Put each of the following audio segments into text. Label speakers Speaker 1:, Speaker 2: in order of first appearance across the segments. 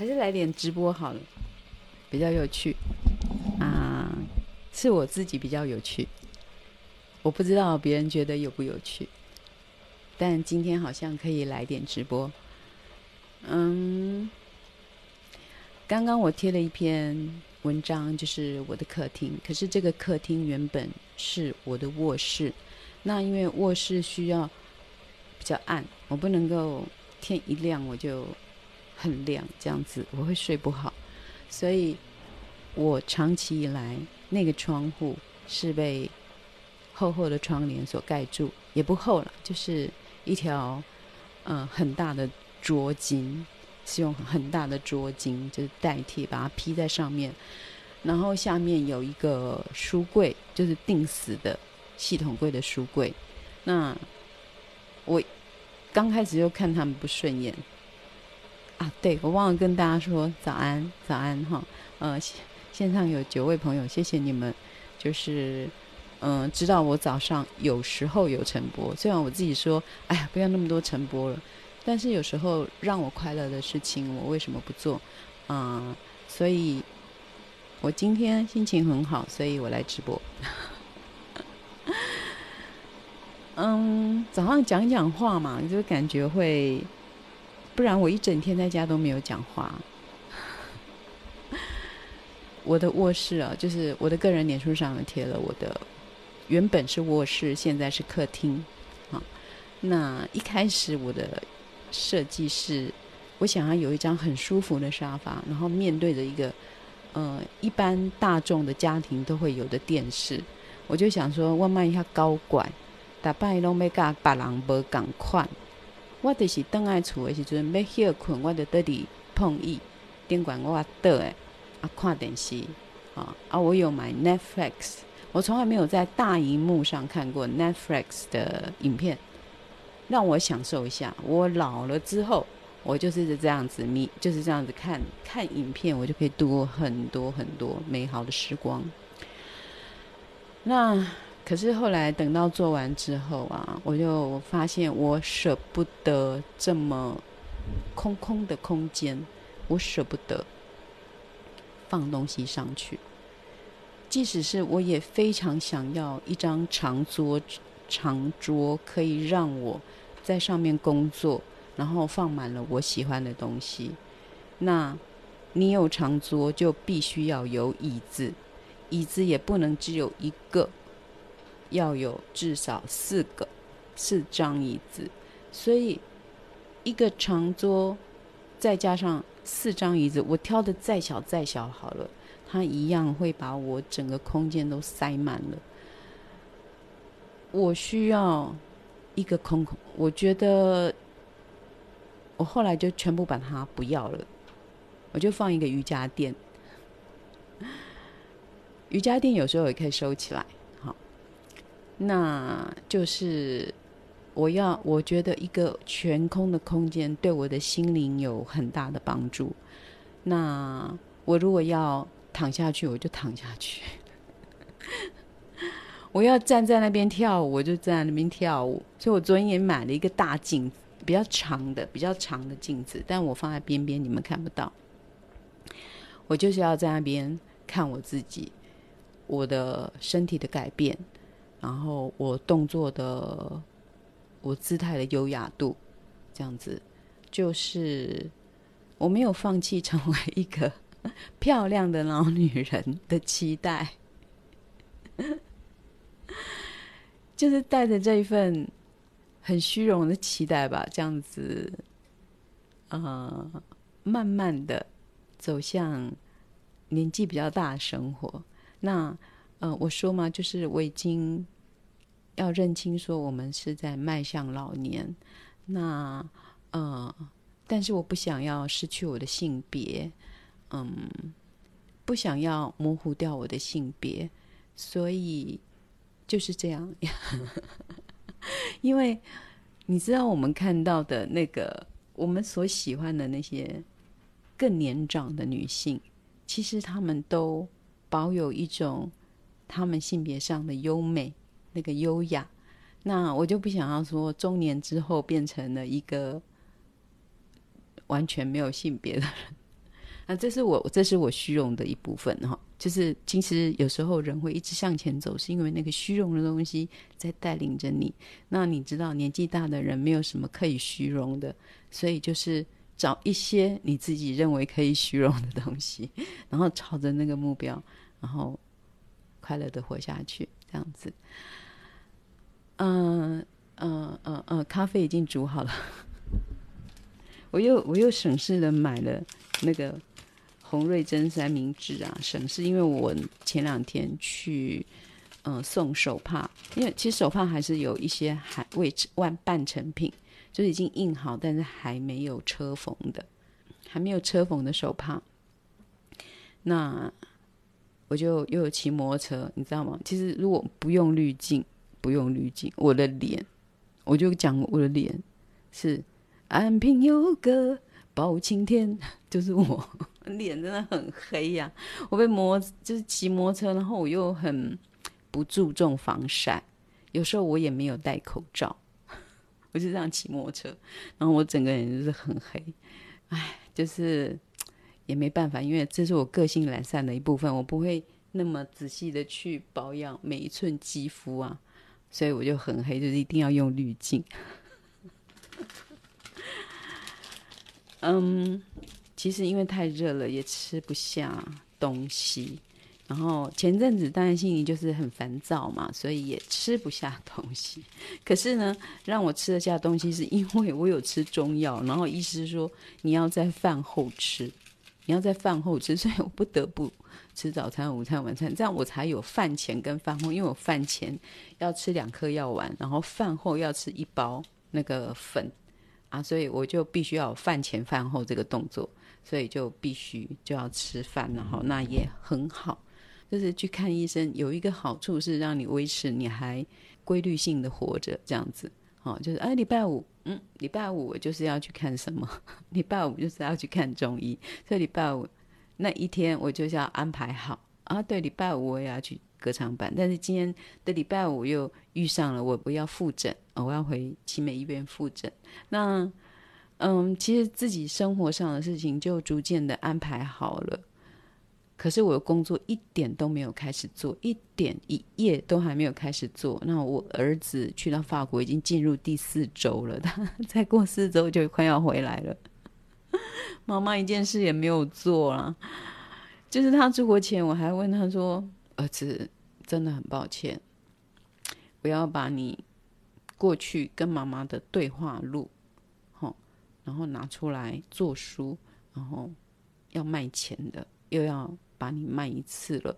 Speaker 1: 还是来点直播好了，比较有趣。啊，是我自己比较有趣，我不知道别人觉得有不有趣，但今天好像可以来点直播。嗯，刚刚我贴了一篇文章，就是我的客厅，可是这个客厅原本是我的卧室，那因为卧室需要比较暗，我不能够天一亮我就很亮，这样子我会睡不好，所以我长期以来那个窗户是被厚厚的窗帘所盖住，也不厚了，就是一条嗯、很大的桌巾，是用很大的桌巾就是代替，把它披在上面，然后下面有一个书柜，就是定死的系统柜的书柜，那我。刚开始就看他们不顺眼啊！对，我忘了跟大家说早安，早安哈。呃，线上有九位朋友，谢谢你们。就是嗯、知道我早上有时候有晨播，虽然我自己说，哎呀，不要那么多晨播了，但是有时候让我快乐的事情，我为什么不做？啊、所以我今天心情很好，所以我来直播。嗯，早上讲讲话嘛，就感觉会，不然我一整天在家都没有讲话。我的卧室啊，就是我的个人脸书上贴了我的，原本是卧室，现在是客厅。啊，那一开始我的设计是，我想要有一张很舒服的沙发，然后面对着一个，呃，一般大众的家庭都会有的电视，我就想说，我卖一下高管。大摆拢要甲别人无共款，我就是倒来厝的时阵要休困，我就倒伫碰椅顶管我倒诶啊看电视啊啊！我有买 Netflix，我从来没有在大荧幕上看过 Netflix 的影片，让我享受一下。我老了之后，我就是这样子，你就是这样子看看影片，我就可以度过很多很多美好的时光。那。可是后来等到做完之后啊，我就发现我舍不得这么空空的空间，我舍不得放东西上去。即使是我也非常想要一张长桌，长桌可以让我在上面工作，然后放满了我喜欢的东西。那你有长桌，就必须要有椅子，椅子也不能只有一个。要有至少四个四张椅子，所以一个长桌再加上四张椅子，我挑的再小再小好了，它一样会把我整个空间都塞满了。我需要一个空空，我觉得我后来就全部把它不要了，我就放一个瑜伽垫。瑜伽垫有时候也可以收起来。那就是我要，我觉得一个全空的空间对我的心灵有很大的帮助。那我如果要躺下去，我就躺下去；我要站在那边跳舞，我就站在那边跳舞。所以我昨天也买了一个大镜子，比较长的、比较长的镜子，但我放在边边，你们看不到。我就是要在那边看我自己，我的身体的改变。然后我动作的，我姿态的优雅度，这样子，就是我没有放弃成为一个 漂亮的老女人的期待，就是带着这一份很虚荣的期待吧，这样子，呃，慢慢的走向年纪比较大的生活，那。嗯、呃，我说嘛，就是我已经要认清，说我们是在迈向老年。那，呃，但是我不想要失去我的性别，嗯，不想要模糊掉我的性别，所以就是这样。因为你知道，我们看到的那个，我们所喜欢的那些更年长的女性，其实她们都保有一种。他们性别上的优美，那个优雅，那我就不想要说中年之后变成了一个完全没有性别的人。啊，这是我这是我虚荣的一部分哈。就是其实有时候人会一直向前走，是因为那个虚荣的东西在带领着你。那你知道，年纪大的人没有什么可以虚荣的，所以就是找一些你自己认为可以虚荣的东西，然后朝着那个目标，然后快乐的活下去，这样子。嗯嗯嗯嗯，咖啡已经煮好了。我又我又省事的买了那个洪瑞珍三明治啊，省事，因为我前两天去嗯、送手帕，因为其实手帕还是有一些还未完半成品，就是已经印好，但是还没有车缝的，还没有车缝的手帕。那我就又有骑摩托车，你知道吗？其实如果不用滤镜，不用滤镜，我的脸，我就讲我的脸是。安平有个包青天，就是我脸真的很黑呀、我被摩就是骑摩托车，然后我又很不注重防晒，有时候我也没有戴口罩，我就这样骑摩托车，然后我整个人就是很黑。哎，就是也没办法，因为这是我个性懒散的一部分，我不会那么仔细的去保养每一寸肌肤啊，所以我就很黑，就是一定要用滤镜。嗯，其实因为太热了，也吃不下东西。然后前阵子当然心里就是很烦躁嘛，所以也吃不下东西。可是呢，让我吃得下东西，是因为我有吃中药。然后医师说你要在饭后吃，你要在饭后吃，所以我不得不吃早餐、午餐、晚餐，这样我才有饭前跟饭后。因为我饭前要吃两颗药丸，然后饭后要吃一包那个粉。啊，所以我就必须要饭前饭后这个动作，所以就必须就要吃饭，然后那也很好，就是去看医生有一个好处是让你维持你还规律性的活着这样子，好，就是哎礼拜五，嗯，礼拜五我就是要去看什么？礼拜五就是要去看中医，所以礼拜五那一天我就是要安排好啊，对，礼拜五我也要去。歌唱班，但是今天的礼拜五又遇上了我，我要复诊，我要回奇美医院复诊。那，嗯，其实自己生活上的事情就逐渐的安排好了，可是我的工作一点都没有开始做，一点一页都还没有开始做。那我儿子去到法国已经进入第四周了，他 再过四周就快要回来了。妈妈一件事也没有做啊，就是他出国前我还问他说。儿子，真的很抱歉，我要把你过去跟妈妈的对话录，好，然后拿出来做书，然后要卖钱的，又要把你卖一次了，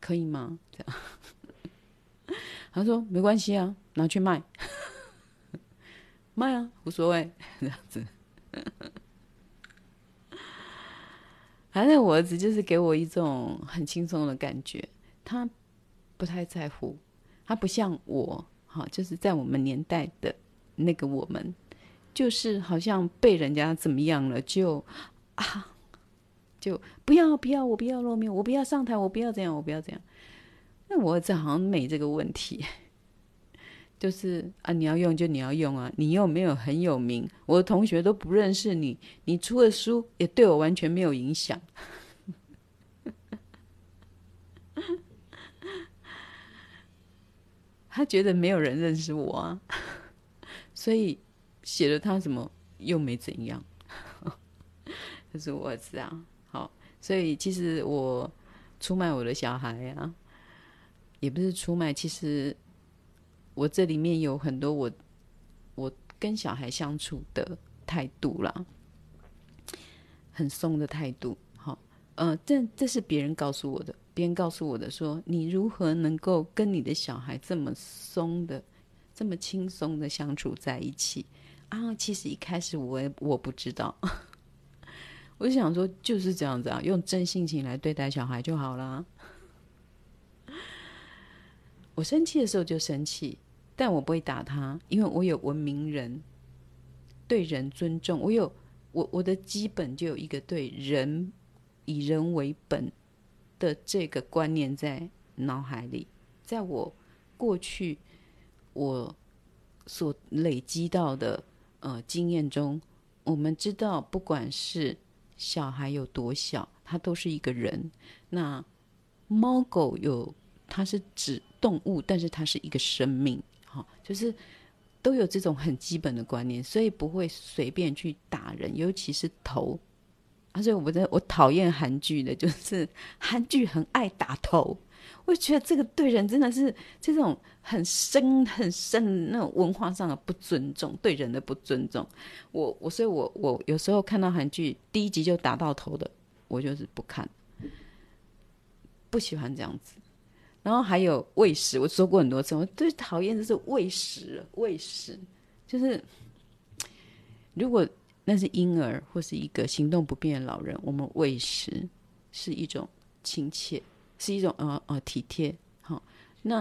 Speaker 1: 可以吗？这样，他说没关系啊，拿去卖，卖啊，无所谓，这样子。反正我儿子就是给我一种很轻松的感觉。他不太在乎，他不像我，哈，就是在我们年代的那个我们，就是好像被人家怎么样了，就啊，就不要不要，我不要露面，我不要上台，我不要这样，我不要这样。那我儿子好像没这个问题，就是啊，你要用就你要用啊，你又没有很有名，我的同学都不认识你，你出的书也对我完全没有影响。他觉得没有人认识我啊，所以写了他什么又没怎样，这是我儿子啊。所以其实我出卖我的小孩啊，也不是出卖，其实我这里面有很多我我跟小孩相处的态度啦，很松的态度。好，呃，这这是别人告诉我的。别人告诉我的说：“你如何能够跟你的小孩这么松的、这么轻松的相处在一起？”啊，其实一开始我也我不知道，我就想说就是这样子啊，用真性情来对待小孩就好啦。我生气的时候就生气，但我不会打他，因为我有文明人，对人尊重。我有我我的基本就有一个对人以人为本。的这个观念在脑海里，在我过去我所累积到的呃经验中，我们知道，不管是小孩有多小，他都是一个人。那猫狗有，它是指动物，但是它是一个生命，哦，就是都有这种很基本的观念，所以不会随便去打人，尤其是头。而且我觉得我讨厌韩剧的，就是韩剧很爱打头。我觉得这个对人真的是这种很深很深的那种文化上的不尊重，对人的不尊重。我我所以我我有时候看到韩剧第一集就打到头的，我就是不看，不喜欢这样子。然后还有喂食，我说过很多次，我最讨厌的是喂食，喂食就是 如果那是婴儿或是一个行动不便的老人，我们喂食是一种亲切。是一种呃呃体贴，好、那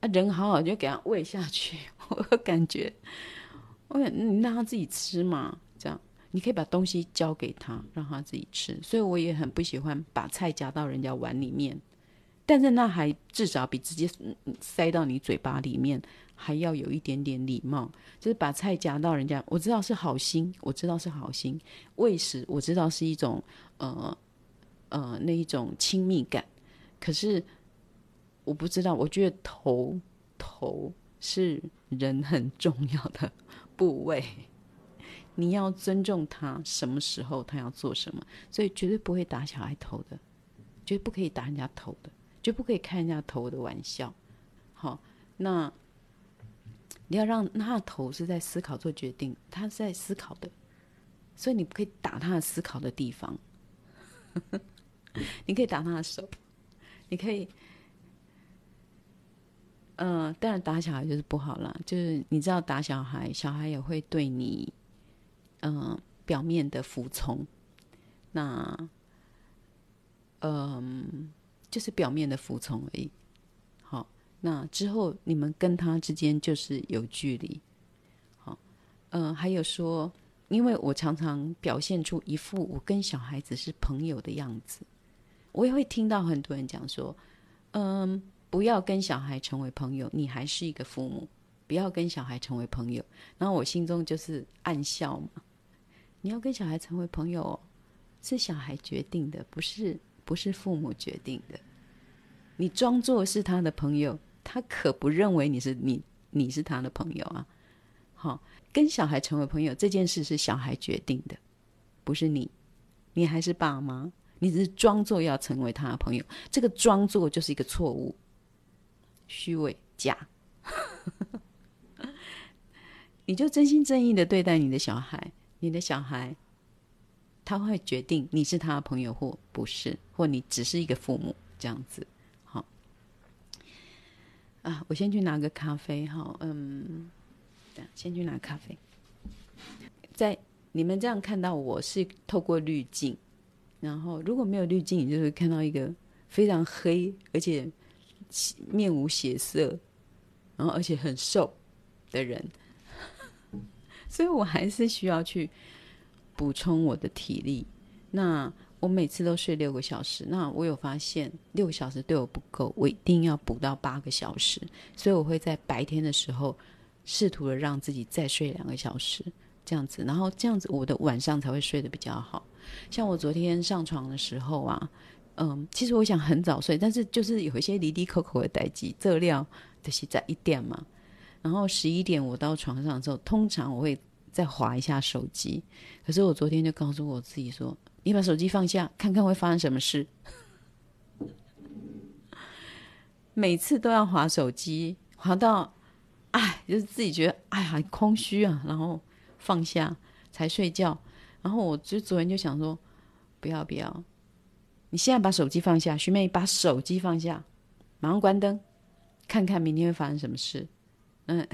Speaker 1: 啊人好好就给他喂下去，我感觉，我感你让他自己吃嘛，这样你可以把东西交给他，让他自己吃。所以我也很不喜欢把菜夹到人家碗里面，但是那还至少比直接塞到你嘴巴里面还要有一点点礼貌。就是把菜夹到人家，我知道是好心，我知道是好心喂食，我知道是一种呃呃那一种亲密感。可是我不知道，我觉得头头是人很重要的部位，你要尊重他，什么时候他要做什么，所以绝对不会打小孩头的，绝对不可以打人家头的，绝不可以开人家头的玩笑。好，那你要让他头是在思考做决定，他是在思考的，所以你不可以打他的思考的地方，你可以打他的手。你可以，嗯、当然打小孩就是不好了。就是你知道打小孩，小孩也会对你，嗯、表面的服从。那，嗯、就是表面的服从而已。好，那之后你们跟他之间就是有距离。好，嗯、还有说，因为我常常表现出一副我跟小孩子是朋友的样子。我也会听到很多人讲说，嗯，不要跟小孩成为朋友，你还是一个父母，不要跟小孩成为朋友。然后我心中就是暗笑嘛，你要跟小孩成为朋友哦，是小孩决定的，不是不是父母决定的。你装作是他的朋友，他可不认为你是你你是他的朋友啊。好，跟小孩成为朋友这件事是小孩决定的，不是你，你还是爸妈。你只是装作要成为他的朋友，这个装作就是一个错误、虚伪、假。你就真心真意的对待你的小孩，你的小孩他会决定你是他的朋友或不是，或你只是一个父母这样子。好，啊，我先去拿个咖啡。好，嗯，先去拿咖啡。在你们这样看到我是透过滤镜。然后，如果没有滤镜，你就会看到一个非常黑，而且面无血色，然后而且很瘦的人。所以我还是需要去补充我的体力。那我每次都睡六个小时，那我有发现六个小时对我不够，我一定要补到八个小时。所以我会在白天的时候试图的让自己再睡两个小时，这样子，然后这样子我的晚上才会睡得比较好。像我昨天上床的时候啊，嗯，其实我想很早睡，但是就是有一些离离口口的代志，这料就是在一点嘛。然后十一点我到床上的时候，通常我会再划一下手机。可是我昨天就告诉我自己说：“你把手机放下，看看会发生什么事。”每次都要划手机，划到哎，就是自己觉得哎呀空虚啊，然后放下才睡觉。然后我就昨天就想说，不要不要，你现在把手机放下，徐妹把手机放下，马上关灯，看看明天会发生什么事。嗯，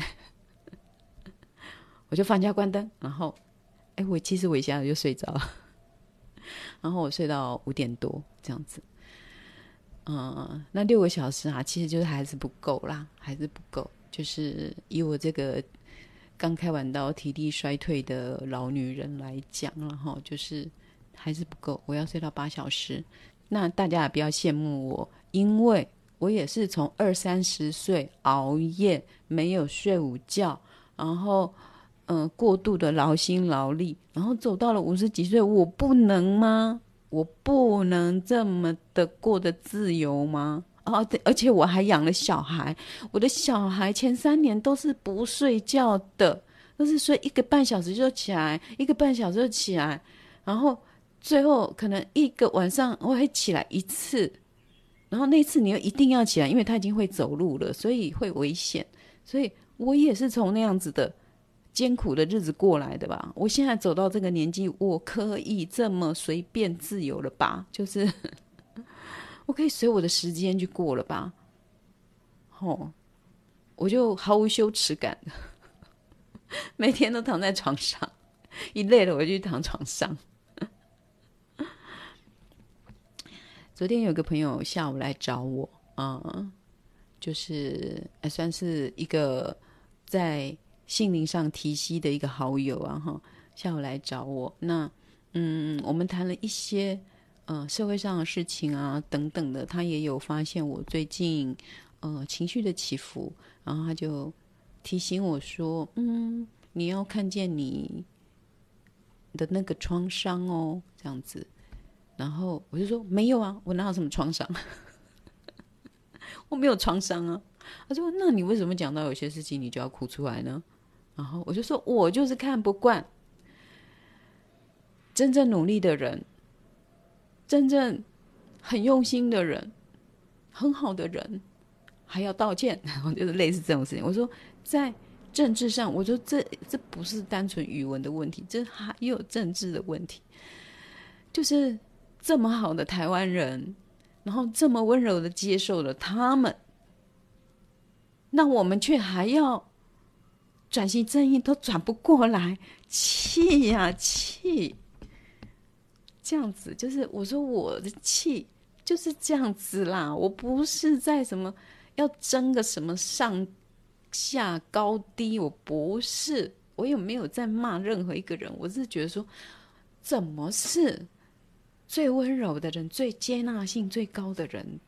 Speaker 1: 我就放假关灯，然后，哎，我其实我一下子就睡着了，然后我睡到五点多这样子。嗯，那六个小时啊，其实就是还是不够啦，还是不够，就是以我这个。刚开完刀、体力衰退的老女人来讲，然后就是还是不够，我要睡到八小时。那大家也不要羡慕我，因为我也是从二三十岁熬夜，没有睡午觉，然后嗯、过度的劳心劳力，然后走到了五十几岁，我不能吗？我不能这么的过得自由吗？哦，对，而且我还养了小孩，我的小孩前三年都是不睡觉的，都是睡一个半小时就起来，一个半小时就起来，然后最后可能一个晚上我会起来一次，然后那次你又一定要起来，因为他已经会走路了，所以会危险，所以我也是从那样子的艰苦的日子过来的吧。我现在走到这个年纪，我可以这么随便自由了吧？就是。我可以随我的时间去过了吧，哦，我就毫无羞耻感，每天都躺在床上，一累了我就去躺床上。昨天有个朋友下午来找我，啊、嗯，就是还算是一个在心灵上提息的一个好友啊，哈，下午来找我，那嗯，我们谈了一些。呃，社会上的事情啊，等等的，他也有发现我最近呃情绪的起伏，然后他就提醒我说：“嗯，你要看见你的那个创伤哦，这样子。”然后我就说：“没有啊，我哪有什么创伤？我没有创伤啊。”他说：“那你为什么讲到有些事情你就要哭出来呢？”然后我就说：“我就是看不惯真正努力的人。”真正很用心的人，很好的人，还要道歉，然后就是类似这种事情。我说，在政治上，我说这这不是单纯语文的问题，这还有政治的问题。就是这么好的台湾人，然后这么温柔的接受了他们，那我们却还要转型正义都转不过来，气呀气！这样子就是我说我的气就是这样子啦，我不是在什么要争个什么上下高低，我不是，我也没有在骂任何一个人，我是觉得说，怎么是最温柔的人、最接纳性最高的人、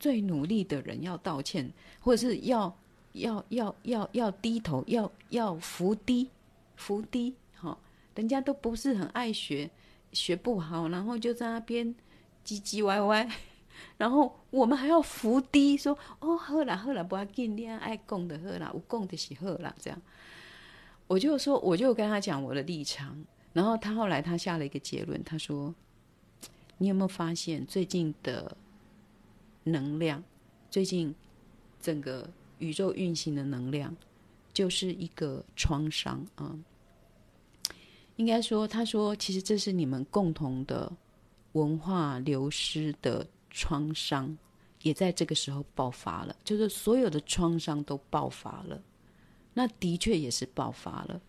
Speaker 1: 最努力的人要道歉，或者是要要要要要低头，要要伏低伏低，哈，人家都不是很爱学。学不好，然后就在那边唧唧歪歪，然后我们还要伏低说：“哦，好啦好啦，不要紧，你爱讲的喝啦，有讲的是好啦。”这样，我就说，我就跟他讲我的立场，然后他后来他下了一个结论，他说：“你有没有发现最近的能量，最近整个宇宙运行的能量，就是一个创伤啊。嗯”应该说，他说，其实这是你们共同的文化流失的创伤，也在这个时候爆发了。就是所有的创伤都爆发了，那的确也是爆发了，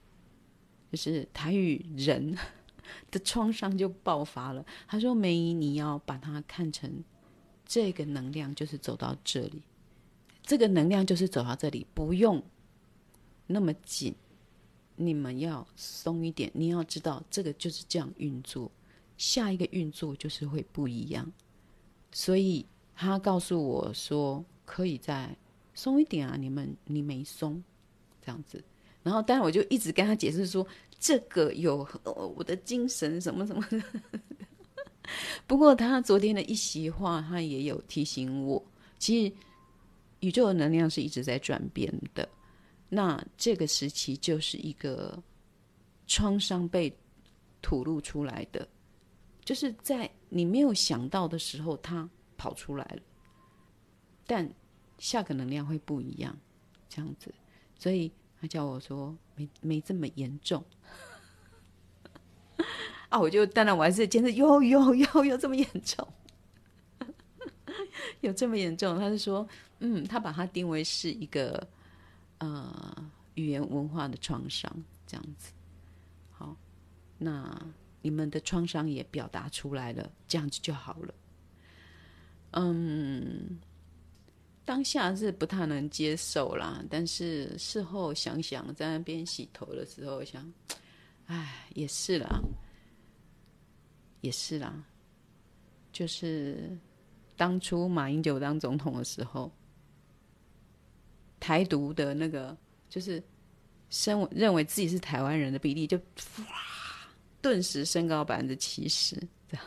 Speaker 1: 就是台语人 的创伤就爆发了。他说：“梅姨，你要把它看成这个能量，就是走到这里，这个能量就是走到这里，不用那么紧。”你们要松一点，你要知道这个就是这样运作，下一个运作就是会不一样。所以他告诉我说，可以再松一点啊，你们你没松，这样子。然后，当然我就一直跟他解释说，这个有我的精神什么什么的。不过他昨天的一席话，他也有提醒我，其实宇宙的能量是一直在转变的。那这个时期就是一个创伤被吐露出来的，就是在你没有想到的时候，它跑出来了。但下个能量会不一样，这样子，所以他叫我说没没这么严重。啊，我就当然我还是坚持有有有有这么严重，有这么严重。他是说，嗯，他把它定为是一个。呃，语言文化的创伤这样子，好，那你们的创伤也表达出来了，这样子就好了。嗯，当下是不太能接受啦，但是事后想想，在那边洗头的时候想，哎，也是啦，也是啦，就是当初马英九当总统的时候。台独的那个就是身认为自己是台湾人的比例就哇，顿时升高百分之七十。这样，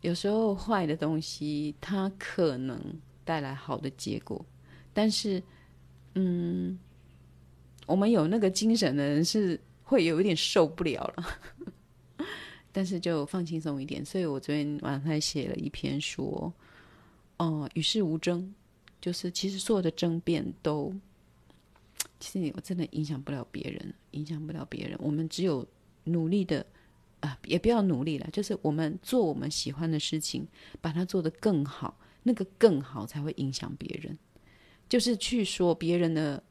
Speaker 1: 有时候坏的东西它可能带来好的结果，但是，嗯，我们有那个精神的人是会有一点受不了了，但是就放轻松一点。所以我昨天晚上还写了一篇说，哦，与世无争。就是其实所有的争辩都，其实我真的影响不了别人，影响不了别人。我们只有努力的啊，也不要努力了，就是我们做我们喜欢的事情，把它做得更好，那个更好才会影响别人。就是去说别人的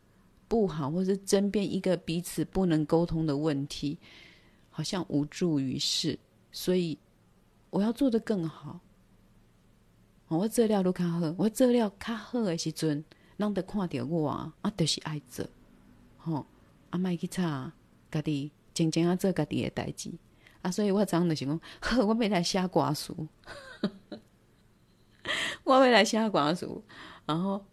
Speaker 1: 不好，或是争辩一个彼此不能沟通的问题，好像无助于事。所以我要做得更好。我做了都较好，我做了较好的时阵，人得看到我啊，啊就是爱做，吼，啊，莫去吵，家己静静啊做家己的代志，啊，所以我昨昏就是讲，好，我要来写歌词，我要来写歌词，然后，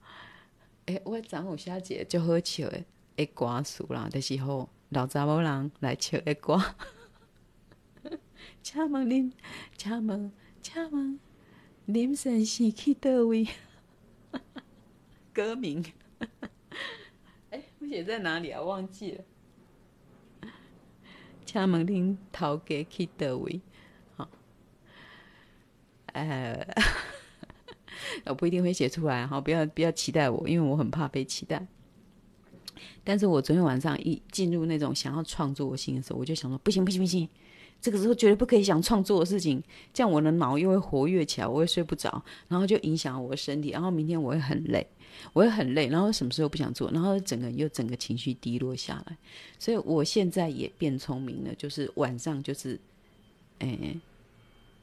Speaker 1: 诶、欸，我昨昏有写一个就好笑的，诶，歌词啦，就是吼老查某人来唱的歌，请问恁，请问，请问。林先生去倒位？歌名？哎、欸，我写在哪里啊？忘记了。请问恁头家去倒位？好，呃，我不一定会写出来，哈，不要不要期待我，因为我很怕被期待。但是我昨天晚上一进入那种想要创作的心的时候，我就想说，不行不行不行。这个时候绝对不可以想创作的事情，这样我的脑又会活跃起来，我会睡不着，然后就影响我的身体，然后明天我会很累，我会很累，然后什么时候不想做，然后整个又整个情绪低落下来。所以我现在也变聪明了，就是晚上就是，哎，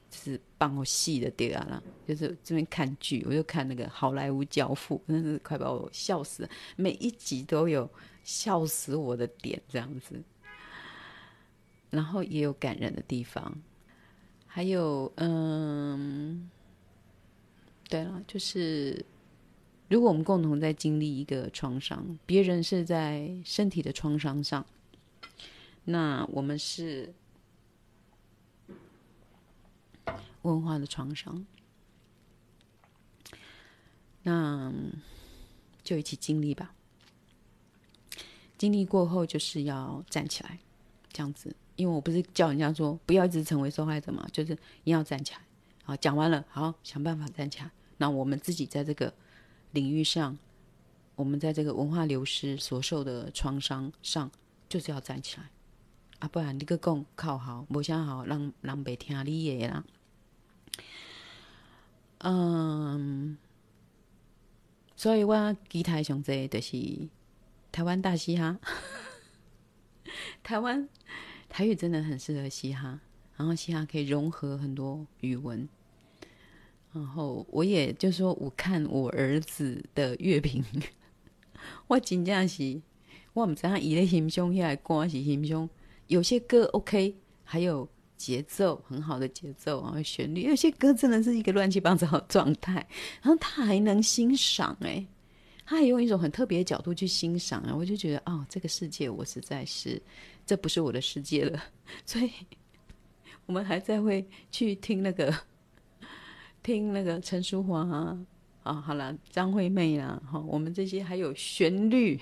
Speaker 1: 就是帮我戏的对啊，就是这边看剧，我就看那个好莱坞教父，真是快把我笑死了，每一集都有笑死我的点，这样子。然后也有感人的地方，还有，嗯，对了，就是如果我们共同在经历一个创伤，别人是在身体的创伤上，那我们是文化的创伤，那就一起经历吧。经历过后，就是要站起来，这样子。因为我不是叫人家说不要一直成为受害者嘛，就是一定要站起来。好，讲完了，好，想办法站起来。那我们自己在这个领域上，我们在这个文化流失所受的创伤上，就是要站起来啊！不然你个共靠好，无啥好，让让别听你的啦。嗯，所以我期待上这就是台湾大嘻哈，台湾。台语真的很适合嘻哈，然后嘻哈可以融合很多语文。然后我也就说，我看我儿子的乐评，我真正是，我不知道伊的心胸还是歌是心胸。有些歌 OK，还有节奏很好的节奏，然后旋律。有些歌真的是一个乱七八糟的状态，然后他还能欣赏哎。他也用一种很特别的角度去欣赏啊，我就觉得哦，这个世界我实在是，这不是我的世界了。所以，我们还在会去听那个，听那个陈淑樺啊，啊，好了，张惠妹啊，好，我们这些还有旋律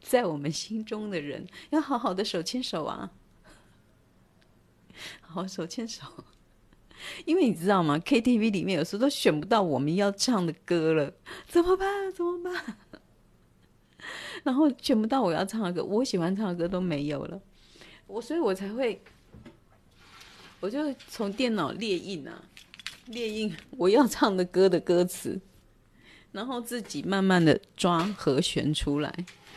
Speaker 1: 在我们心中的人，要好好的手牵手啊，好手牵手。因为你知道吗？KTV 里面有时候都选不到我们要唱的歌了，怎么办？怎么办？然后选不到我要唱的歌，我喜欢唱的歌都没有了，我所以，我才会，我就从电脑列印啊，列印我要唱的歌的歌词，然后自己慢慢的抓和弦出来，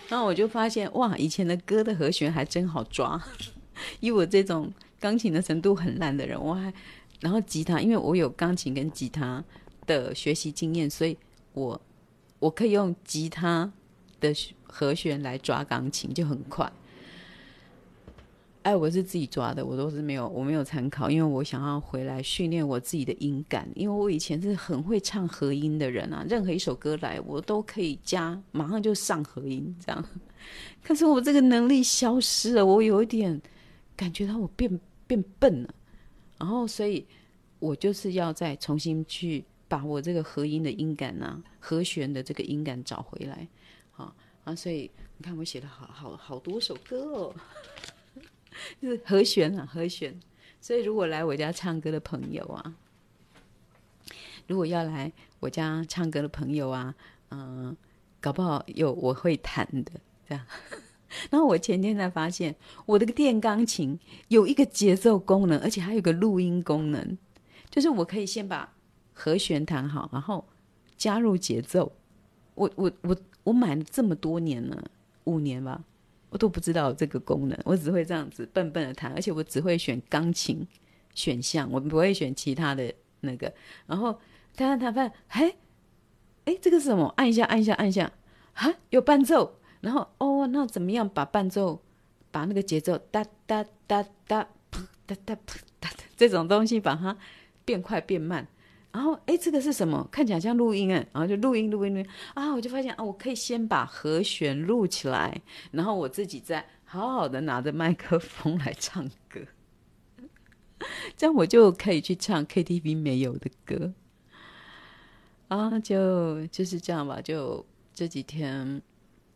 Speaker 1: 然后我就发现哇，以前的歌的和弦还真好抓，以我这种钢琴的程度很烂的人，我还。然后吉他，因为我有钢琴跟吉他的学习经验，所以我我可以用吉他的和弦来抓钢琴，就很快。哎，我是自己抓的，我都是没有，我没有参考，因为我想要回来训练我自己的音感，因为我以前是很会唱和音的人啊，任何一首歌来，我都可以加，马上就上和音这样。可是我这个能力消失了，我有一点感觉到我变变笨了，然后所以，我就是要再重新去把我这个和音的音感啊，和弦的这个音感找回来，所以你看我写了好好好多首歌哦。就是和弦啊，和弦。所以，如果来我家唱歌的朋友啊，如果要来我家唱歌的朋友啊，嗯、搞不好有我会弹的这样。然后我前天才发现，我的电钢琴有一个节奏功能，而且还有个录音功能，就是我可以先把和弦弹好，然后加入节奏。我我我我买了这么多年了，五年吧。我都不知道这个功能，我只会这样子笨笨的弹，而且我只会选钢琴选项，我不会选其他的那个。然后弹弹弹弹，哎哎，这个是什么？按一下，按一下，按一下，啊，有伴奏。然后哦，那怎么样把伴奏，把那个节奏哒哒哒哒，哒哒哒哒，这种东西把它变快变慢。然后，哎，这个是什么？看起来像录音哎，然后就录音录音录音啊！我就发现啊，我可以先把和弦录起来，然后我自己再好好的拿着麦克风来唱歌，这样我就可以去唱 KTV 没有的歌啊！就就是这样吧，就这几天，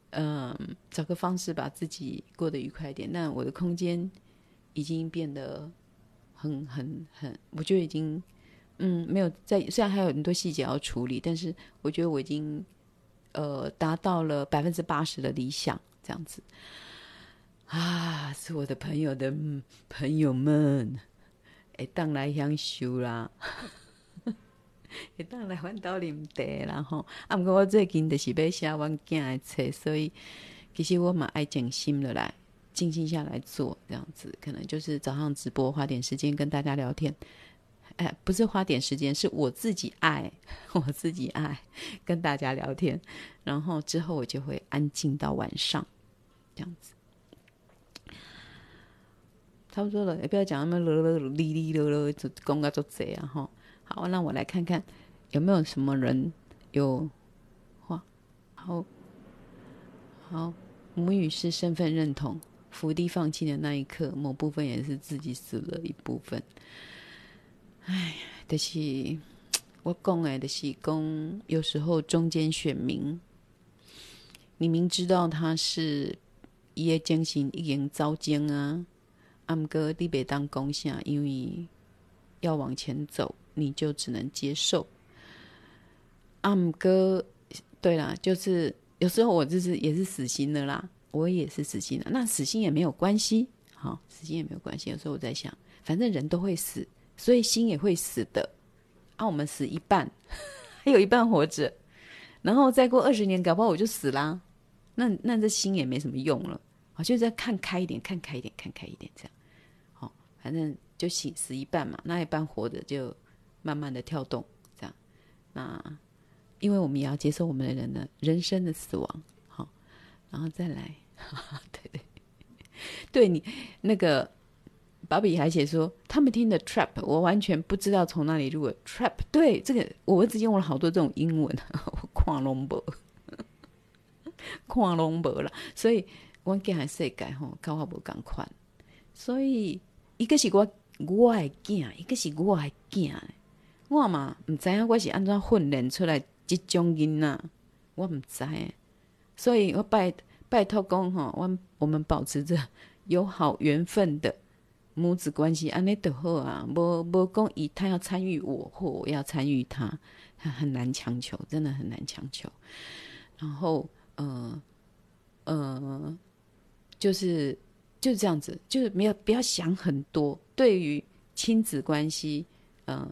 Speaker 1: 嗯，找个方式把自己过得愉快一点。那我的空间已经变得很很很，我觉得已经。嗯，没有在，虽然还有很多细节要处理，但是我觉得我已经呃达到了百分之八十的理想，这样子。啊，是我的朋友的朋友们，会当来享受啦，会当来翻斗啉茶，然后啊，不过我最近就是要写我囝的册，所以其实我蛮爱静心的来，静心下来做这样子，可能就是早上直播，花点时间跟大家聊天。哎，不是花点时间，是我自己爱，我自己爱跟大家聊天，然后之后我就会安静到晚上，这样子，差不多了，也不要讲那么啰啰哩哩啰啰，就公个做贼啊哈。好，那我来看看有没有什么人有话。好，好，母语是身份认同，伏地放弃的那一刻，某部分也是自己死了一部分。哎，就是我讲的，就是讲有时候中间选民，你明知道他是伊的精神已经糟践啊，啊，毋过你别当讲啥，因为要往前走，你就只能接受。啊，毋过对啦，就是有时候我就是也是死心的啦，我也是死心的，那死心也没有关系，好，死心也没有关系。有时候我在想，反正人都会死。所以心也会死的，啊，我们死一半，还有一半活着，然后再过二十年，搞不好我就死啦，那那这心也没什么用了，啊就再看开一点，看开一点，看开一点，这样，好，反正就死死一半嘛，那一半活着就慢慢的跳动，这样，那因为我们也要接受我们的人的人生的死亡，好，然后再来，对对，对你那个。芭比还写说，他们听的 trap，我完全不知道从哪里入的 trap。对，这个我儿子用了好多这种英文，我看拢无，看拢无了。所以我囝还世界吼，讲话无共款。所以一个是我我的囝，一个是我的囝。我嘛唔知影我是安怎训练出来这种囡仔，我唔知。所以我拜拜托讲吼，我我们保持着有好缘分的。母子关系安尼都好啊，无无讲以他要参与我或我要参与他，他很难强求，真的很难强求。然后，呃，呃，就是就是这样子，就是没有不要想很多。对于亲子关系、呃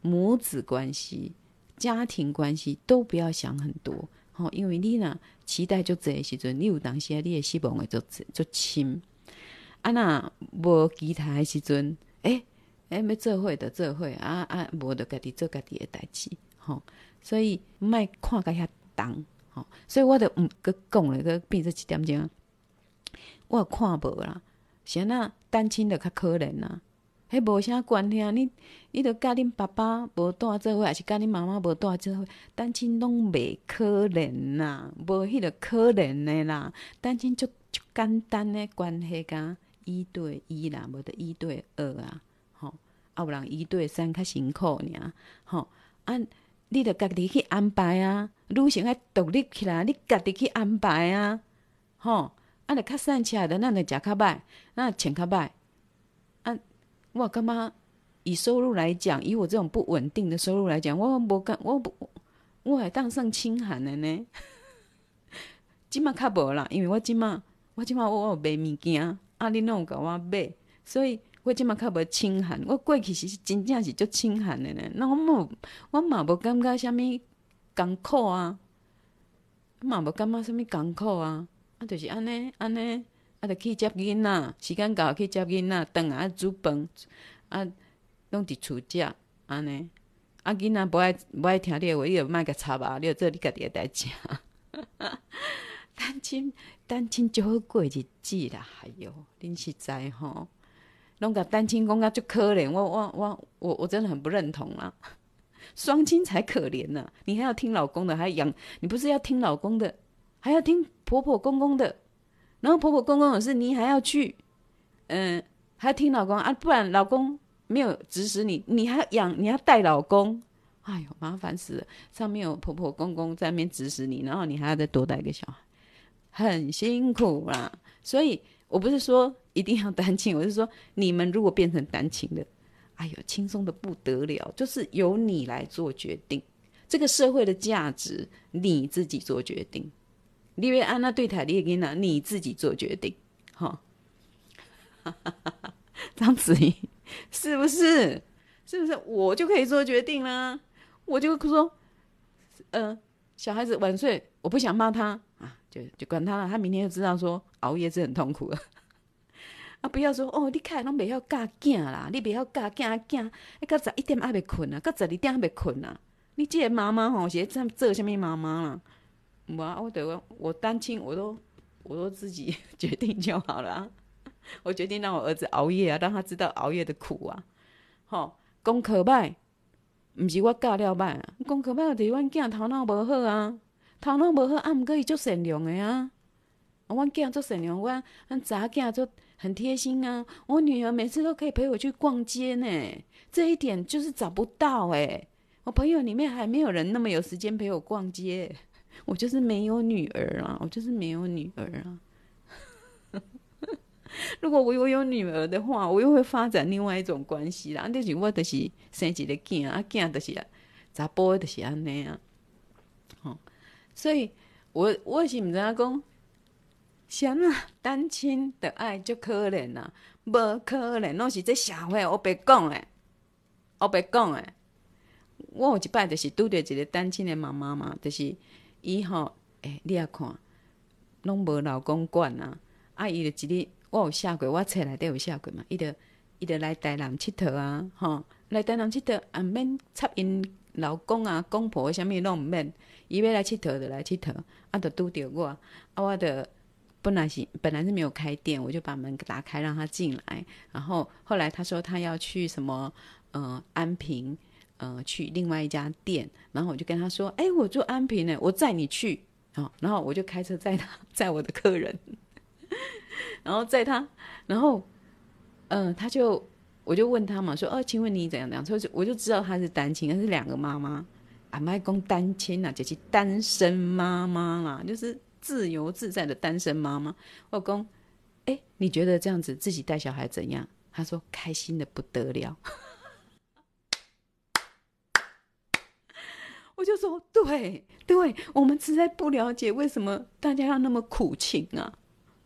Speaker 1: 母子关系、家庭关系，都不要想很多。吼，因为你呢期待就这时阵，你有当时你也希望会做做亲。啊，那无其他诶时阵，诶诶，要做伙就做伙，啊啊，无就家己做家己诶代志，吼。所以莫看甲遐重，吼。所以我就毋搁讲咧，搁变做一点钟，我看无啦。是安那单亲的较可怜呐，迄无啥关系啊，你你着甲恁爸爸无带做伙，还是甲恁妈妈无带做伙，单亲拢袂可怜啦，无迄个可怜的啦，单亲就就简单诶关系甲一对一啦，无得一对二啊，吼，啊有人一对三较辛苦尔，吼，啊，你着家己去安排啊，女性爱独立起来，你家己去安排啊，吼。啊，着较省起来的，咱着食较歹，咱穿较歹。啊，我感觉以收入来讲，以我这种不稳定的收入来讲，我无干，我不，我还当算清寒的呢。即马较无啦，因为我即马，我即马我有卖物件，啊，你拢有甲我买，所以我即马较无清寒。我过去是真正是足清寒的呢。那我无，我嘛无感觉啥物艰苦啊，我嘛无感觉啥物艰苦啊。啊，就是安尼，安尼，啊，着去接囡仔，时间到去接囡仔，顿啊煮饭，啊，拢伫厝食，安尼，啊，囡仔无爱无爱听你诶话，你着莫甲插啊，你着做你家己诶代志。单亲单亲就好过日子啦，哎哟，恁实在吼，拢甲单亲讲甲足可怜，我我我我我真的很不认同啦。双亲才可怜呢，你还要听老公的，还要养，你不是要听老公的，还要听。婆婆公公的，然后婆婆公公有事，你还要去，嗯，还要听老公啊，不然老公没有指使你，你还要养，你要带老公，哎呦，麻烦死了！上面有婆婆公公在那边指使你，然后你还要再多带一个小孩，很辛苦啦。所以我不是说一定要单亲，我是说你们如果变成单亲的，哎呦，轻松的不得了，就是由你来做决定，这个社会的价值你自己做决定。你要按那对台，你囡仔你自己做决定，哈，章子怡是不是？是不是我就可以做决定啦？我就说，呃，小孩子晚睡，我不想骂他，就就管他了。他明天就知道说熬夜是很痛苦的啊！不要说哦，你看拢袂晓教囝啦，你袂晓教囝囝，你到十一点还袂困啊，到十二点还袂困啊？你这个妈妈吼是在做什么妈妈啦？我我得我单亲，我都我都自己 决定就好了。我决定让我儿子熬夜啊，让他知道熬夜的苦啊。吼，功课歹，不是我教了歹啊。功课歹就是阮囝头脑无好啊，头脑无好啊，毋过伊足善良的啊。阮囝足善良，阮阮查囝就很贴心啊。我女儿每次都可以陪我去逛街呢，这一点就是找不到哎、我朋友里面还没有人那么有时间陪我逛街。我就是没有女儿啊，我就是没有女儿啊。如果我有有女儿的话，我又会发展另外一种关系啦。就是我就是生一个囝啊，囝就是查甫就是安尼啊。所以我我是唔知影讲，啥啊单亲的爱就可怜啊，无可怜，拢是这社会我白讲诶，我白讲诶。我有一摆就是拄着一个单亲的妈妈嘛，就是。伊吼，诶、欸，你也看，拢无老公管啊！啊，伊就一日，我有写过，我册内底有写过嘛。伊就伊就来台南佚佗啊，吼，来台南佚佗，啊，免插因老公啊、公婆啥物拢毋免，伊要来佚佗就来佚佗，啊，就拄着我，啊，我的本来是本来是没有开店，我就把门打开让他进来，然后后来他说他要去什么，呃，安平。呃，去另外一家店，然后我就跟他说：“哎、我住安平呢，我载你去。”哦，然后我就开车载他，载我的客人，然后载他，然后，嗯、呃，他就，我就问他嘛，说：“哦，请问你怎样怎样？”所以我就知道他是单亲，他是两个妈妈，阿麦公单亲呐，就是单身妈妈啦，就是自由自在的单身妈妈。我公，哎、你觉得这样子自己带小孩怎样？他说：“开心的不得了。”我就说，对对，我们实在不了解为什么大家要那么苦情啊，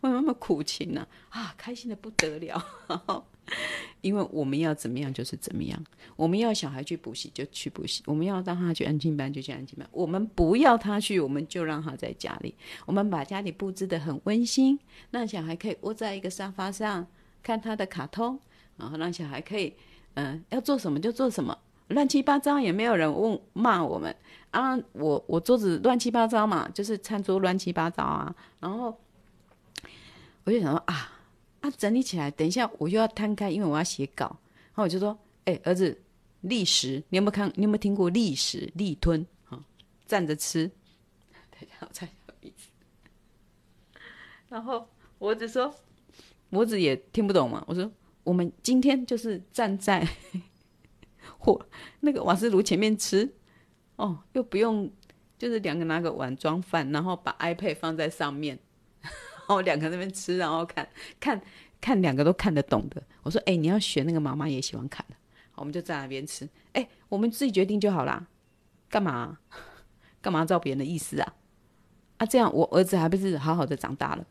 Speaker 1: 为什么那么苦情呢？啊？啊，开心的不得了，因为我们要怎么样就是怎么样，我们要小孩去补习就去补习，我们要让他去安静班就去安静班，我们不要他去，我们就让他在家里，我们把家里布置得很温馨，让小孩可以窝在一个沙发上看他的卡通，然后让小孩可以，嗯、要做什么就做什么。乱七八糟也没有人问骂我们啊！我我桌子乱七八糟嘛，就是餐桌乱七八糟啊。然后我就想说啊，啊，整理起来，等一下我又要摊开，因为我要写稿。然后我就说：“哎、欸，儿子，立食，你有没有看？你有没有听过立食、立吞？哈，站着吃。等一下我再一次。然后我儿子说，我儿子也听不懂嘛。我说，我们今天就是站在 火那个瓦斯炉前面吃，哦，又不用，就是两个拿个碗装饭，然后把 iPad 放在上面。”然后两个那边吃，然后看看看两个都看得懂的。我说：“哎、你要学那个妈妈也喜欢看的。”我们就在那边吃。哎、我们自己决定就好啦。干嘛？干嘛照别人的意思啊？啊，这样我儿子还不是好好的长大了，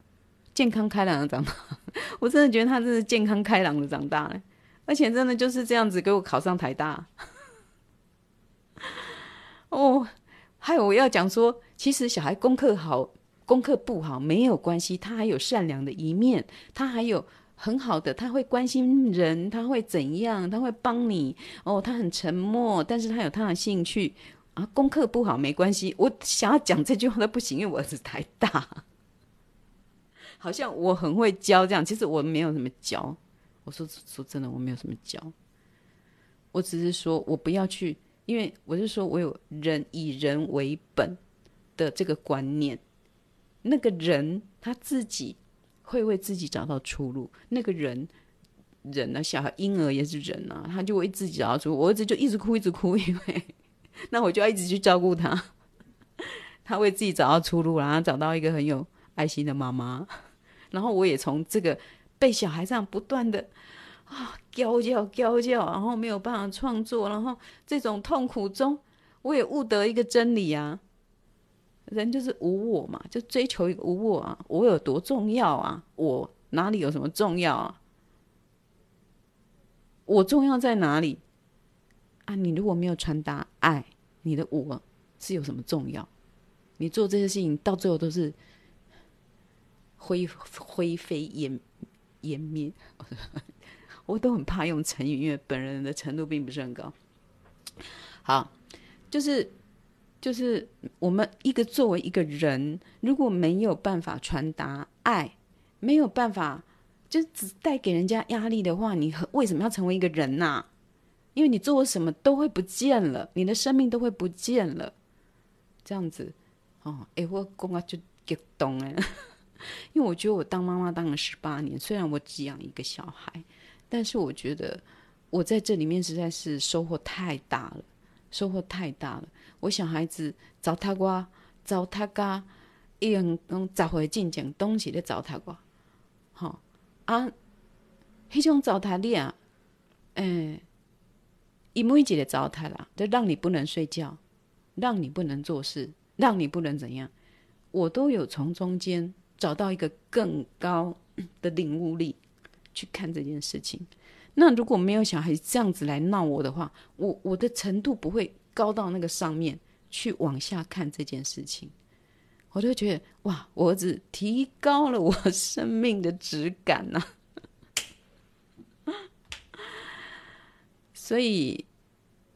Speaker 1: 健康开朗的长大。我真的觉得他真是健康开朗的长大了，而且真的就是这样子给我考上台大。哦，还有我要讲说，其实小孩功课好。功课不好没有关系，他还有善良的一面，他还有很好的，他会关心人，他会怎样，他会帮你。哦，他很沉默，但是他有他的兴趣啊。功课不好没关系，我想要讲这句话都不行，因为我儿子太大，好像我很会教这样，其实我没有什么教。我说说真的，我没有什么教，我只是说我不要去，因为我是说我有人以人为本的这个观念。那个人他自己会为自己找到出路。那个人，人呢？小孩婴儿也是人啊，他就为自己找到出路。我儿子就一直哭，一直哭，因为 那我就要一直去照顾他。他为自己找到出路，然后找到一个很有爱心的妈妈。然后我也从这个被小孩这样不断的啊教教教教，然后没有办法创作，然后这种痛苦中，我也悟得一个真理啊。人就是无我嘛，就追求一个无我啊！我有多重要啊？我哪里有什么重要啊？我重要在哪里啊？你如果没有传达爱，你的我是有什么重要？你做这些事情到最后都是灰灰飞烟烟灭。我都很怕用成语，因为本人的程度并不是很高。好，就是。就是我们一个作为一个人，如果没有办法传达爱，没有办法，就只带给人家压力的话，你为什么要成为一个人呐、因为你做什么都会不见了，你的生命都会不见了。这样子，哦，哎，我公啊就激动哎，因为我觉得我当妈妈当了十八年，虽然我只养一个小孩，但是我觉得我在这里面实在是收获太大了。收获太大了！我小孩子糟蹋我，糟蹋噶，用用十回进前东西咧糟蹋我，好啊，迄种糟蹋你啊，诶、一每一个糟蹋啦，就让你不能睡觉，让你不能做事，让你不能怎样，我都有从中间找到一个更高的领悟力去看这件事情。那如果没有小孩这样子来闹我的话，我我的程度不会高到那个上面去往下看这件事情，我就觉得哇，我儿子提高了我生命的质感呐、啊。所以，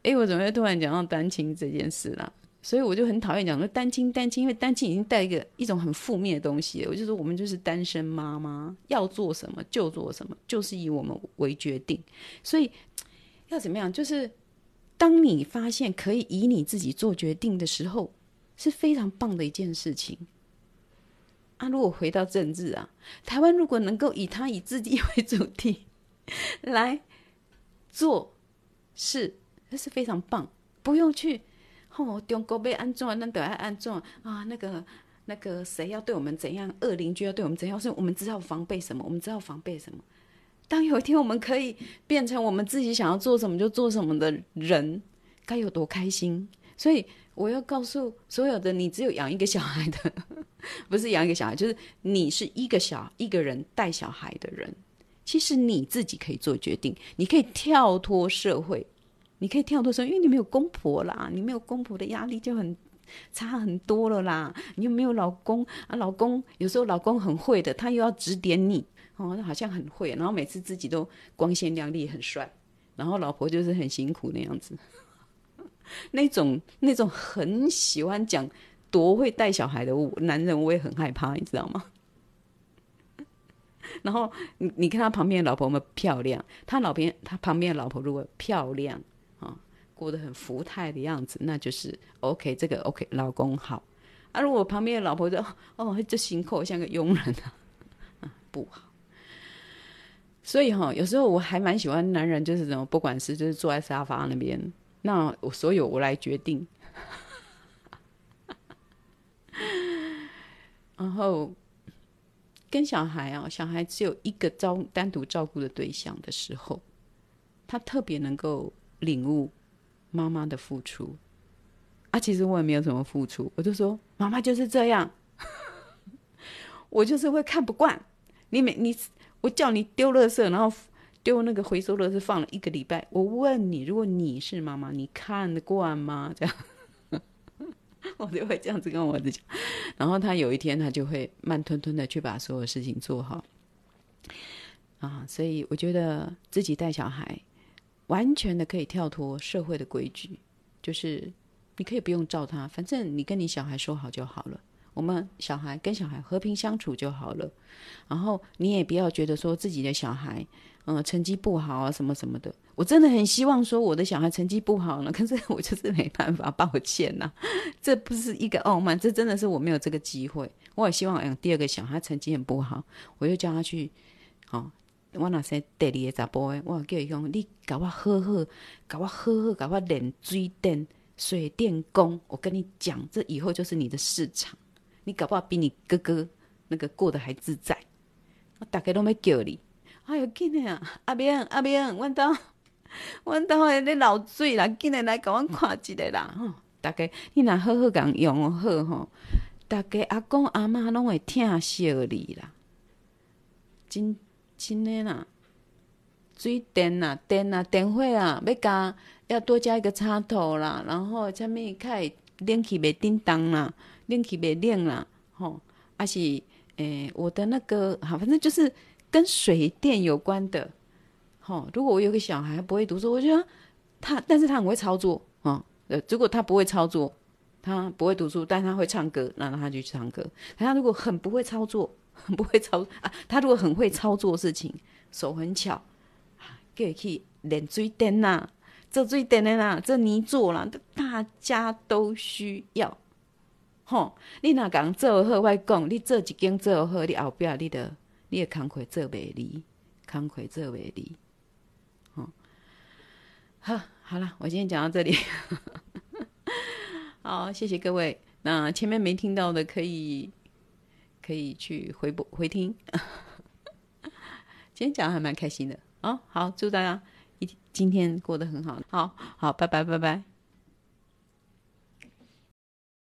Speaker 1: 哎，我怎么会突然讲到单亲这件事啦？所以我就很讨厌讲说单亲单亲，因为单亲已经带一个一种很负面的东西。我就说我们就是单身妈妈，要做什么就做什么，就是以我们为决定。所以要怎么样？就是当你发现可以以你自己做决定的时候，是非常棒的一件事情。啊，如果回到政治啊，台湾如果能够以他以自己为主题 来做事，那是非常棒，不用去。哦，中国被安怎，那都要安怎啊？那个那个谁要对我们怎样？恶邻居要对我们怎样？所以我们知道防备什么？我们知道防备什么？当有一天我们可以变成我们自己想要做什么就做什么的人，该有多开心！所以我要告诉所有的你，只有养一个小孩的，不是养一个小孩，就是你是一个小一个人带小孩的人，其实你自己可以做决定，你可以跳脱社会。你可以跳脱说，因为你没有公婆啦，你没有公婆的压力就很差很多了啦。你又没有老公啊，老公有时候老公很会的，他又要指点你哦，好像很会，然后每次自己都光鲜亮丽很帅，然后老婆就是很辛苦那样子。那种那种很喜欢讲多会带小孩的男人，我也很害怕，你知道吗？然后你你看他旁边的老婆有没有漂亮？他老边他旁边的老婆如果漂亮、过得很福态的样子，那就是 OK，这个 OK，老公好。啊，如果旁边的老婆就哦，这辛苦像个佣人啊，不好。所以哈、哦，有时候我还蛮喜欢男人，就是什么，不管是就是坐在沙发那边，那我所有我来决定。然后跟小孩啊，小孩只有一个照单独照顾的对象的时候，他特别能够领悟妈妈的付出。啊，其实我也没有什么付出，我就说妈妈就是这样，我就是会看不惯你每你我叫你丢垃圾，然后丢那个回收垃圾放了一个礼拜，我问你，如果你是妈妈，你看得惯吗？这样。我就会这样子跟我儿子讲，然后他有一天他就会慢吞吞的去把所有事情做好啊，所以我觉得自己带小孩完全的可以跳脱社会的规矩，就是你可以不用照他，反正你跟你小孩说好就好了，我们小孩跟小孩和平相处就好了，然后你也不要觉得说自己的小孩。嗯，成绩不好啊，什么什么的，我真的很希望说我的小孩成绩不好呢，可是我就是没办法，抱歉呐，这不是一个傲慢，这真的是我没有这个机会。我也希望养第二个小孩成绩很不好，我就叫他去，哦，我那些第二个查甫的，我叫伊讲，你搞我好好，搞我好好，搞我练水电、水电工。我跟你讲，这以后就是你的市场，你搞不好比你哥哥那个过得还自在。我大概都没叫你。哎呦，紧的啊！阿明，阿明，阮兜，阮兜的咧漏水啦，紧的来甲阮看一下啦！吼，大家你若好好共用好吼，大家阿公阿妈拢会疼惜你啦。真真的啦，水电啦，电啦，电费啊，要加要多加一个插头啦，然后啥物开冷气袂叮当啦，冷气袂冷啦，吼，还是诶、我的那个好，反正就是。跟水电有关的，吼，如果我有个小孩不会读书，我觉得他，但是他很会操作啊。呃，如果他不会操作，他不会读书，但他会唱歌，那让他去唱歌。他如果很不会操作，很 不会操啊，他如果很会操作事情，手很巧，可以去练水电呐，做水电的啦，这泥做啦，大家都需要。吼，你哪讲做好，我讲你做一件做好，你后边你的。你也慷慨做美丽，慷慨做美丽。哦，好，好了，我今天讲到这里。好，谢谢各位。那前面没听到的，可以可以去回播回听。今天讲的还蛮开心的。啊，好，祝大家一今天过得很好。好好，拜拜，拜拜。